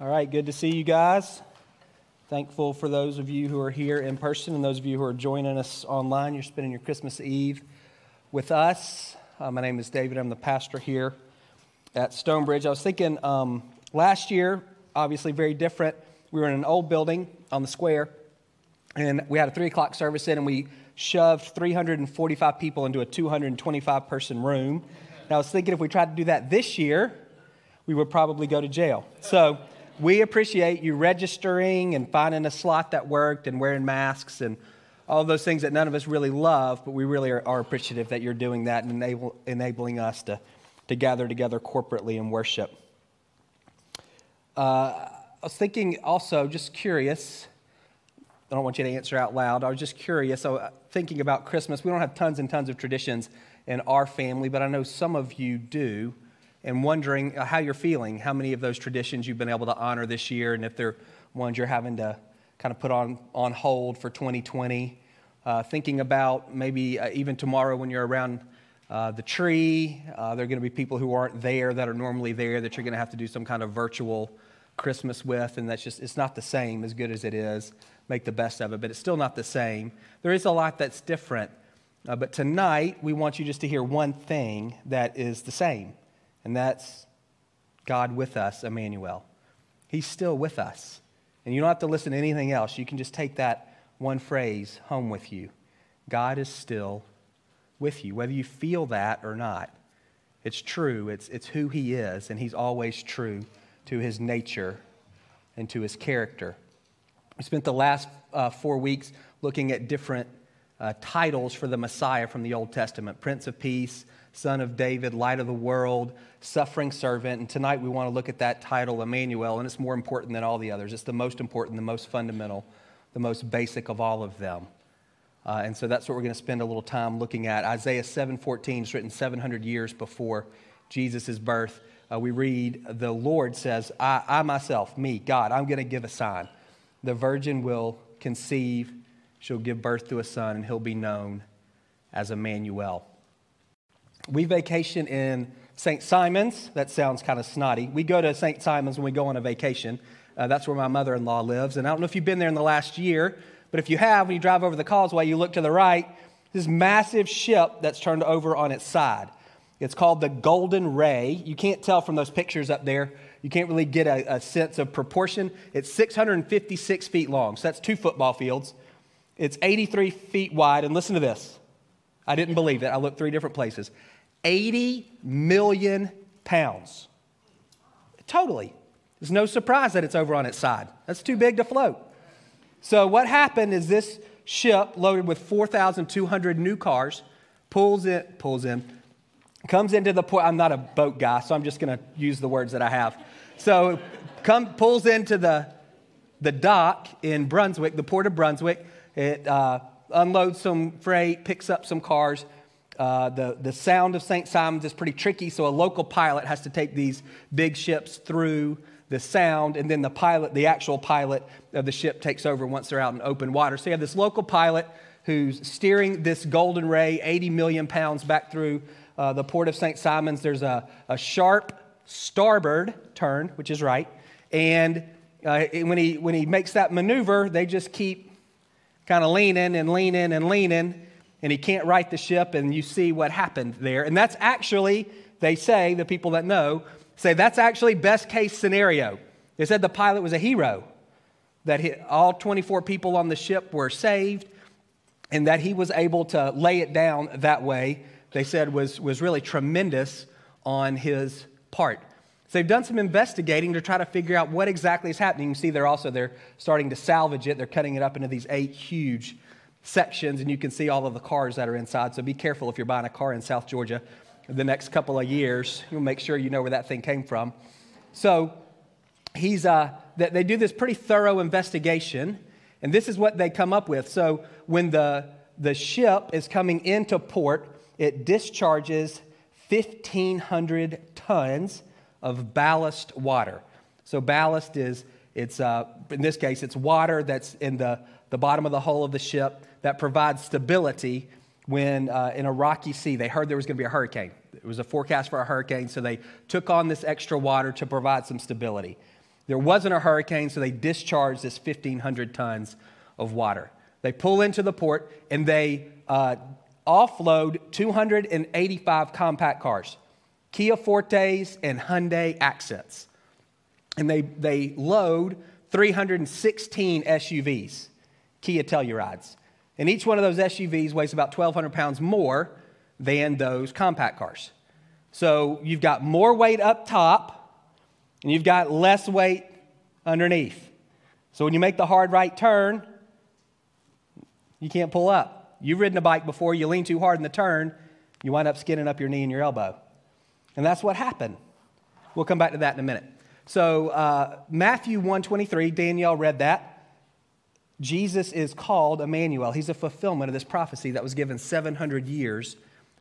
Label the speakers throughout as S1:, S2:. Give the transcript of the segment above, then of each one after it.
S1: All right, good to see you guys. Thankful for those of you who are here in person and those of you who are joining us online. You're spending your Christmas Eve with us. Uh, my name is David. I'm the pastor here at Stonebridge. I was thinking um, last year, obviously very different. We were in an old building on the square, and we had a three o'clock service in, and we shoved 345 people into a 225 person room. And I was thinking if we tried to do that this year, we would probably go to jail. So we appreciate you registering and finding a slot that worked and wearing masks and all those things that none of us really love, but we really are, are appreciative that you're doing that and enable, enabling us to, to gather together corporately and worship. Uh, I was thinking also, just curious, I don't want you to answer out loud. I was just curious. So, uh, thinking about Christmas, we don't have tons and tons of traditions in our family, but I know some of you do. And wondering how you're feeling, how many of those traditions you've been able to honor this year, and if they're ones you're having to kind of put on, on hold for 2020. Uh, thinking about maybe uh, even tomorrow when you're around uh, the tree, uh, there are going to be people who aren't there that are normally there that you're going to have to do some kind of virtual Christmas with, and that's just, it's not the same as good as it is make the best of it, but it's still not the same. There is a lot that's different. Uh, but tonight, we want you just to hear one thing that is the same, and that's God with us, Emmanuel. He's still with us. And you don't have to listen to anything else. You can just take that one phrase home with you. God is still with you, whether you feel that or not. It's true, it's, it's who He is, and He's always true to His nature and to His character. We spent the last uh, four weeks looking at different uh, titles for the Messiah from the Old Testament Prince of Peace, Son of David, Light of the World, Suffering Servant. And tonight we want to look at that title, Emmanuel, and it's more important than all the others. It's the most important, the most fundamental, the most basic of all of them. Uh, and so that's what we're going to spend a little time looking at. Isaiah 7:14 is written 700 years before Jesus' birth. Uh, we read, "The Lord says, I, I myself, me, God, I'm going to give a sign the virgin will conceive, she'll give birth to a son, and he'll be known as Emmanuel. We vacation in St. Simon's. That sounds kind of snotty. We go to St. Simon's when we go on a vacation. Uh, that's where my mother in law lives. And I don't know if you've been there in the last year, but if you have, when you drive over the causeway, you look to the right, this massive ship that's turned over on its side. It's called the Golden Ray. You can't tell from those pictures up there you can't really get a, a sense of proportion. It's 656 feet long, so that's two football fields. It's 83 feet wide, and listen to this. I didn't believe it. I looked three different places. 80 million pounds. Totally. There's no surprise that it's over on its side. That's too big to float. So, what happened is this ship, loaded with 4,200 new cars, pulls in, pulls in, comes into the port. I'm not a boat guy, so I'm just going to use the words that I have. So, come pulls into the the dock in Brunswick, the port of Brunswick. It uh, unloads some freight, picks up some cars. Uh, the, the sound of St. Simon's is pretty tricky, so a local pilot has to take these big ships through the sound, and then the pilot, the actual pilot of the ship, takes over once they're out in open water. So you have this local pilot who's steering this Golden Ray, 80 million pounds, back through uh, the port of St. Simon's, there's a, a sharp starboard turn, which is right. And uh, when, he, when he makes that maneuver, they just keep kind of leaning and leaning and leaning, and he can't right the ship, and you see what happened there. And that's actually, they say, the people that know, say that's actually best case scenario. They said the pilot was a hero, that he, all 24 people on the ship were saved, and that he was able to lay it down that way they said was, was really tremendous on his part. So they've done some investigating to try to figure out what exactly is happening. You see, they're also they're starting to salvage it. They're cutting it up into these eight huge sections, and you can see all of the cars that are inside. So be careful if you're buying a car in South Georgia the next couple of years. You'll make sure you know where that thing came from. So he's uh, they do this pretty thorough investigation, and this is what they come up with. So when the the ship is coming into port, it discharges 1,500 tons of ballast water. So, ballast is, it's, uh, in this case, it's water that's in the, the bottom of the hull of the ship that provides stability when uh, in a rocky sea they heard there was going to be a hurricane. It was a forecast for a hurricane, so they took on this extra water to provide some stability. There wasn't a hurricane, so they discharged this 1,500 tons of water. They pull into the port and they uh, offload 285 compact cars, Kia Fortes and Hyundai Accents. And they, they load 316 SUVs, Kia Tellurides. And each one of those SUVs weighs about 1,200 pounds more than those compact cars. So you've got more weight up top and you've got less weight underneath. So when you make the hard right turn, you can't pull up. You've ridden a bike before, you lean too hard in the turn, you wind up skinning up your knee and your elbow. And that's what happened. We'll come back to that in a minute. So uh, Matthew 123, Danielle read that. Jesus is called Emmanuel. He's a fulfillment of this prophecy that was given 700 years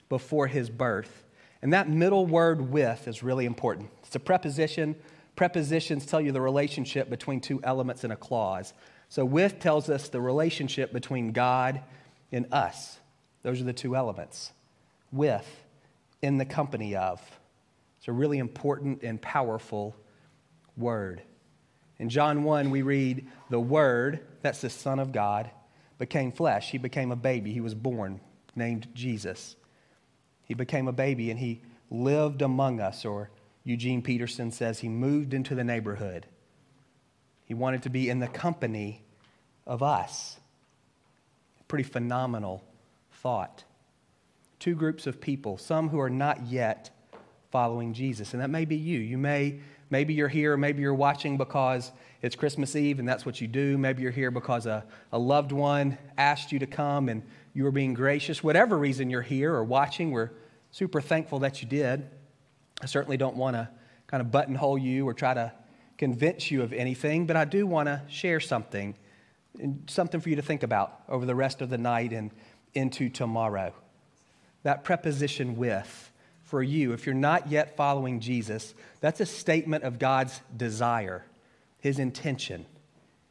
S1: before his birth. And that middle word with is really important. It's a preposition. Prepositions tell you the relationship between two elements in a clause. So, with tells us the relationship between God and us. Those are the two elements. With, in the company of. It's a really important and powerful word. In John 1, we read, The Word, that's the Son of God, became flesh. He became a baby. He was born, named Jesus. He became a baby and he lived among us, or Eugene Peterson says he moved into the neighborhood. He wanted to be in the company of us. Pretty phenomenal thought. Two groups of people, some who are not yet following Jesus, and that may be you. You may maybe you're here, maybe you're watching because it's Christmas Eve and that's what you do. Maybe you're here because a, a loved one asked you to come and you were being gracious. Whatever reason you're here or watching, we're super thankful that you did. I certainly don't want to kind of buttonhole you or try to convince you of anything, but I do want to share something, something for you to think about over the rest of the night and into tomorrow. That preposition with for you, if you're not yet following Jesus, that's a statement of God's desire, his intention.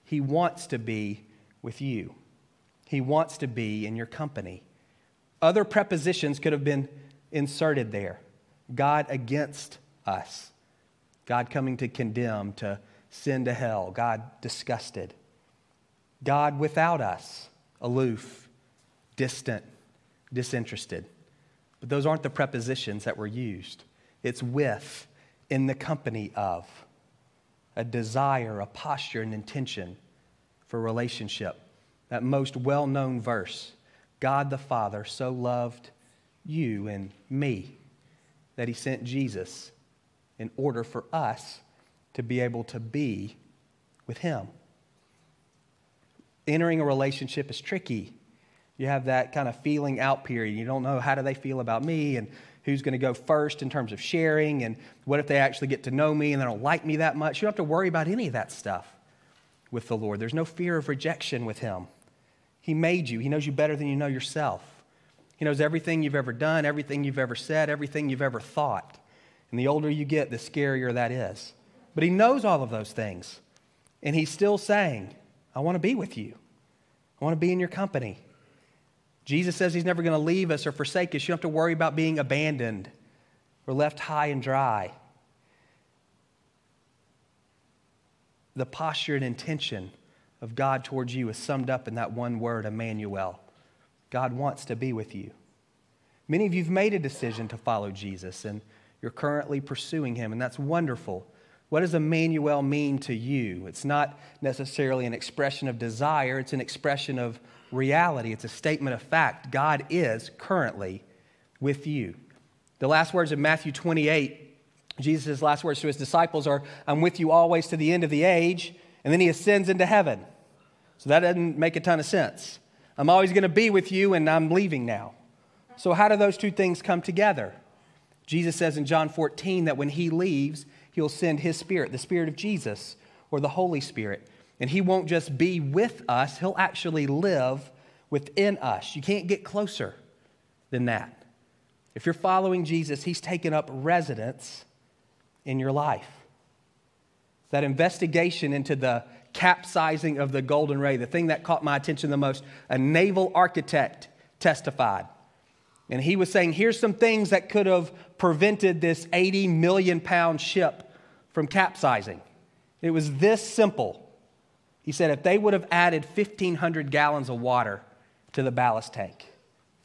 S1: He wants to be with you, he wants to be in your company. Other prepositions could have been inserted there. God against us, God coming to condemn, to send to hell, God disgusted, God without us, aloof, distant, disinterested. But those aren't the prepositions that were used. It's with, in the company of, a desire, a posture, an intention for relationship. That most well known verse God the Father so loved you and me that he sent Jesus in order for us to be able to be with him. Entering a relationship is tricky. You have that kind of feeling out period. You don't know how do they feel about me and who's going to go first in terms of sharing and what if they actually get to know me and they don't like me that much. You don't have to worry about any of that stuff with the Lord. There's no fear of rejection with him. He made you. He knows you better than you know yourself. He knows everything you've ever done, everything you've ever said, everything you've ever thought. And the older you get, the scarier that is. But He knows all of those things. And He's still saying, I want to be with you, I want to be in your company. Jesus says He's never going to leave us or forsake us. You don't have to worry about being abandoned or left high and dry. The posture and intention of God towards you is summed up in that one word, Emmanuel. God wants to be with you. Many of you have made a decision to follow Jesus and you're currently pursuing him, and that's wonderful. What does Emmanuel mean to you? It's not necessarily an expression of desire, it's an expression of reality. It's a statement of fact. God is currently with you. The last words of Matthew 28, Jesus' last words to his disciples are, I'm with you always to the end of the age, and then he ascends into heaven. So that doesn't make a ton of sense. I'm always going to be with you, and I'm leaving now. So, how do those two things come together? Jesus says in John 14 that when he leaves, he'll send his spirit, the spirit of Jesus or the Holy Spirit. And he won't just be with us, he'll actually live within us. You can't get closer than that. If you're following Jesus, he's taken up residence in your life. That investigation into the capsizing of the Golden Ray, the thing that caught my attention the most, a naval architect testified. And he was saying, here's some things that could have prevented this 80 million pound ship from capsizing. It was this simple. He said if they would have added 1,500 gallons of water to the ballast tank,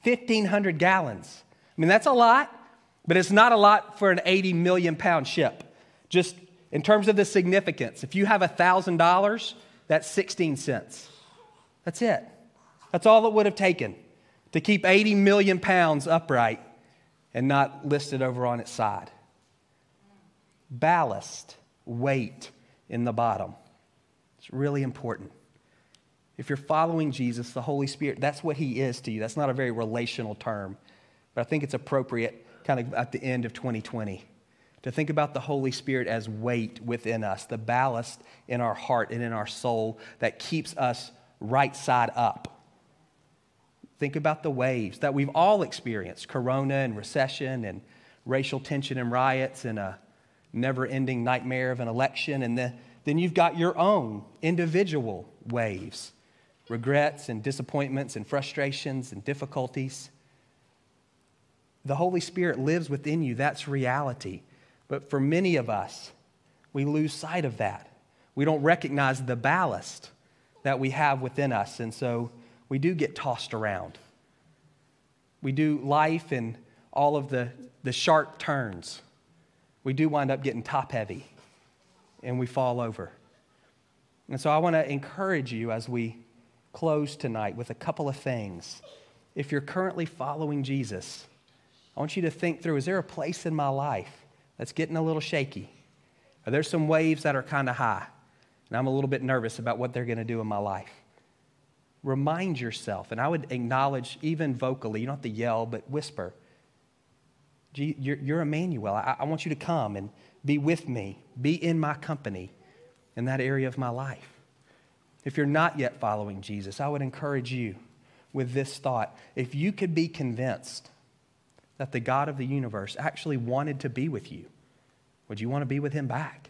S1: 1,500 gallons. I mean, that's a lot, but it's not a lot for an 80 million pound ship. Just in terms of the significance, if you have $1,000, that's 16 cents. That's it. That's all it would have taken to keep 80 million pounds upright and not listed over on its side. Ballast, weight in the bottom. It's really important. If you're following Jesus, the Holy Spirit, that's what He is to you. That's not a very relational term, but I think it's appropriate kind of at the end of 2020 to think about the Holy Spirit as weight within us, the ballast in our heart and in our soul that keeps us right side up. Think about the waves that we've all experienced corona and recession and racial tension and riots and a never ending nightmare of an election. And the, then you've got your own individual waves regrets and disappointments and frustrations and difficulties. The Holy Spirit lives within you. That's reality. But for many of us, we lose sight of that. We don't recognize the ballast that we have within us. And so we do get tossed around. We do life and all of the, the sharp turns. We do wind up getting top heavy and we fall over. And so I want to encourage you as we close tonight with a couple of things. If you're currently following Jesus, I want you to think through is there a place in my life that's getting a little shaky? Are there some waves that are kind of high? And I'm a little bit nervous about what they're going to do in my life. Remind yourself, and I would acknowledge even vocally, you don't have to yell, but whisper. You're, you're Emmanuel. I, I want you to come and be with me, be in my company in that area of my life. If you're not yet following Jesus, I would encourage you with this thought. If you could be convinced that the God of the universe actually wanted to be with you, would you want to be with him back?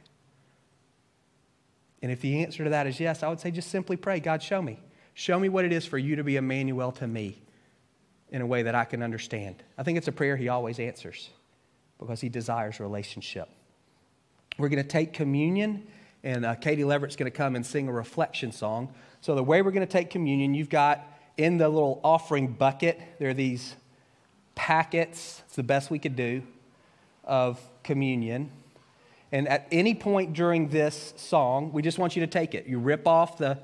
S1: And if the answer to that is yes, I would say just simply pray God, show me. Show me what it is for you to be Emmanuel to me in a way that I can understand. I think it's a prayer he always answers because he desires relationship. We're going to take communion, and uh, Katie Leverrett's going to come and sing a reflection song. So, the way we're going to take communion, you've got in the little offering bucket, there are these packets, it's the best we could do, of communion. And at any point during this song, we just want you to take it. You rip off the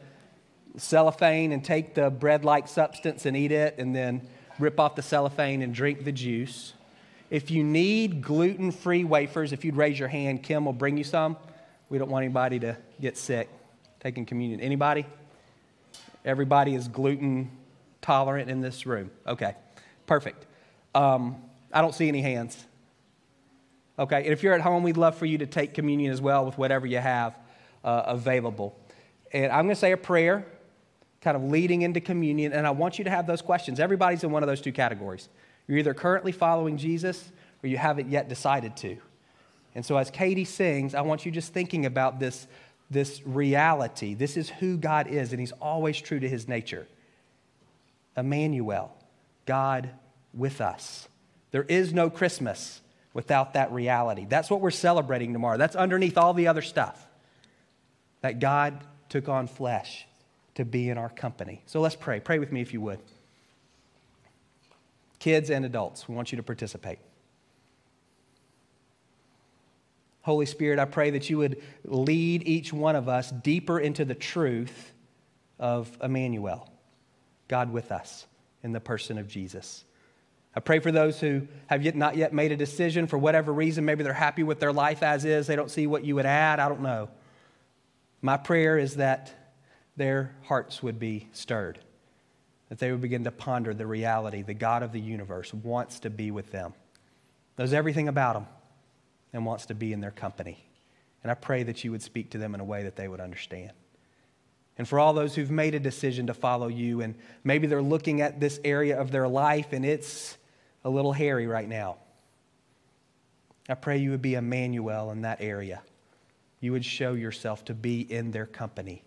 S1: cellophane and take the bread like substance and eat it, and then rip off the cellophane and drink the juice. If you need gluten free wafers, if you'd raise your hand, Kim will bring you some. We don't want anybody to get sick taking communion. Anybody? Everybody is gluten tolerant in this room. Okay, perfect. Um, I don't see any hands. Okay, and if you're at home, we'd love for you to take communion as well with whatever you have uh, available. And I'm going to say a prayer, kind of leading into communion, and I want you to have those questions. Everybody's in one of those two categories. You're either currently following Jesus or you haven't yet decided to. And so, as Katie sings, I want you just thinking about this, this reality. This is who God is, and He's always true to His nature. Emmanuel, God with us. There is no Christmas without that reality. That's what we're celebrating tomorrow. That's underneath all the other stuff. That God took on flesh to be in our company. So let's pray. Pray with me if you would. Kids and adults, we want you to participate. Holy Spirit, I pray that you would lead each one of us deeper into the truth of Emmanuel, God with us in the person of Jesus. I pray for those who have yet not yet made a decision for whatever reason. Maybe they're happy with their life as is. They don't see what you would add. I don't know. My prayer is that their hearts would be stirred, that they would begin to ponder the reality the God of the universe wants to be with them, knows everything about them, and wants to be in their company. And I pray that you would speak to them in a way that they would understand. And for all those who've made a decision to follow you, and maybe they're looking at this area of their life and it's a little hairy right now. I pray you would be Emmanuel in that area. You would show yourself to be in their company,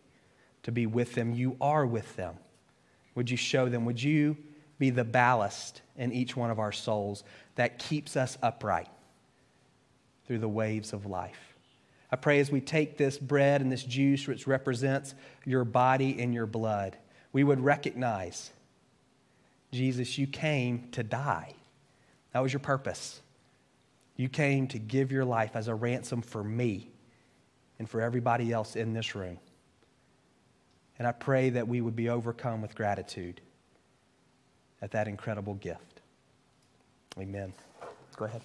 S1: to be with them. You are with them. Would you show them? Would you be the ballast in each one of our souls that keeps us upright through the waves of life? I pray as we take this bread and this juice, which represents your body and your blood, we would recognize, Jesus, you came to die. That was your purpose. You came to give your life as a ransom for me and for everybody else in this room. And I pray that we would be overcome with gratitude at that incredible gift. Amen. Go ahead.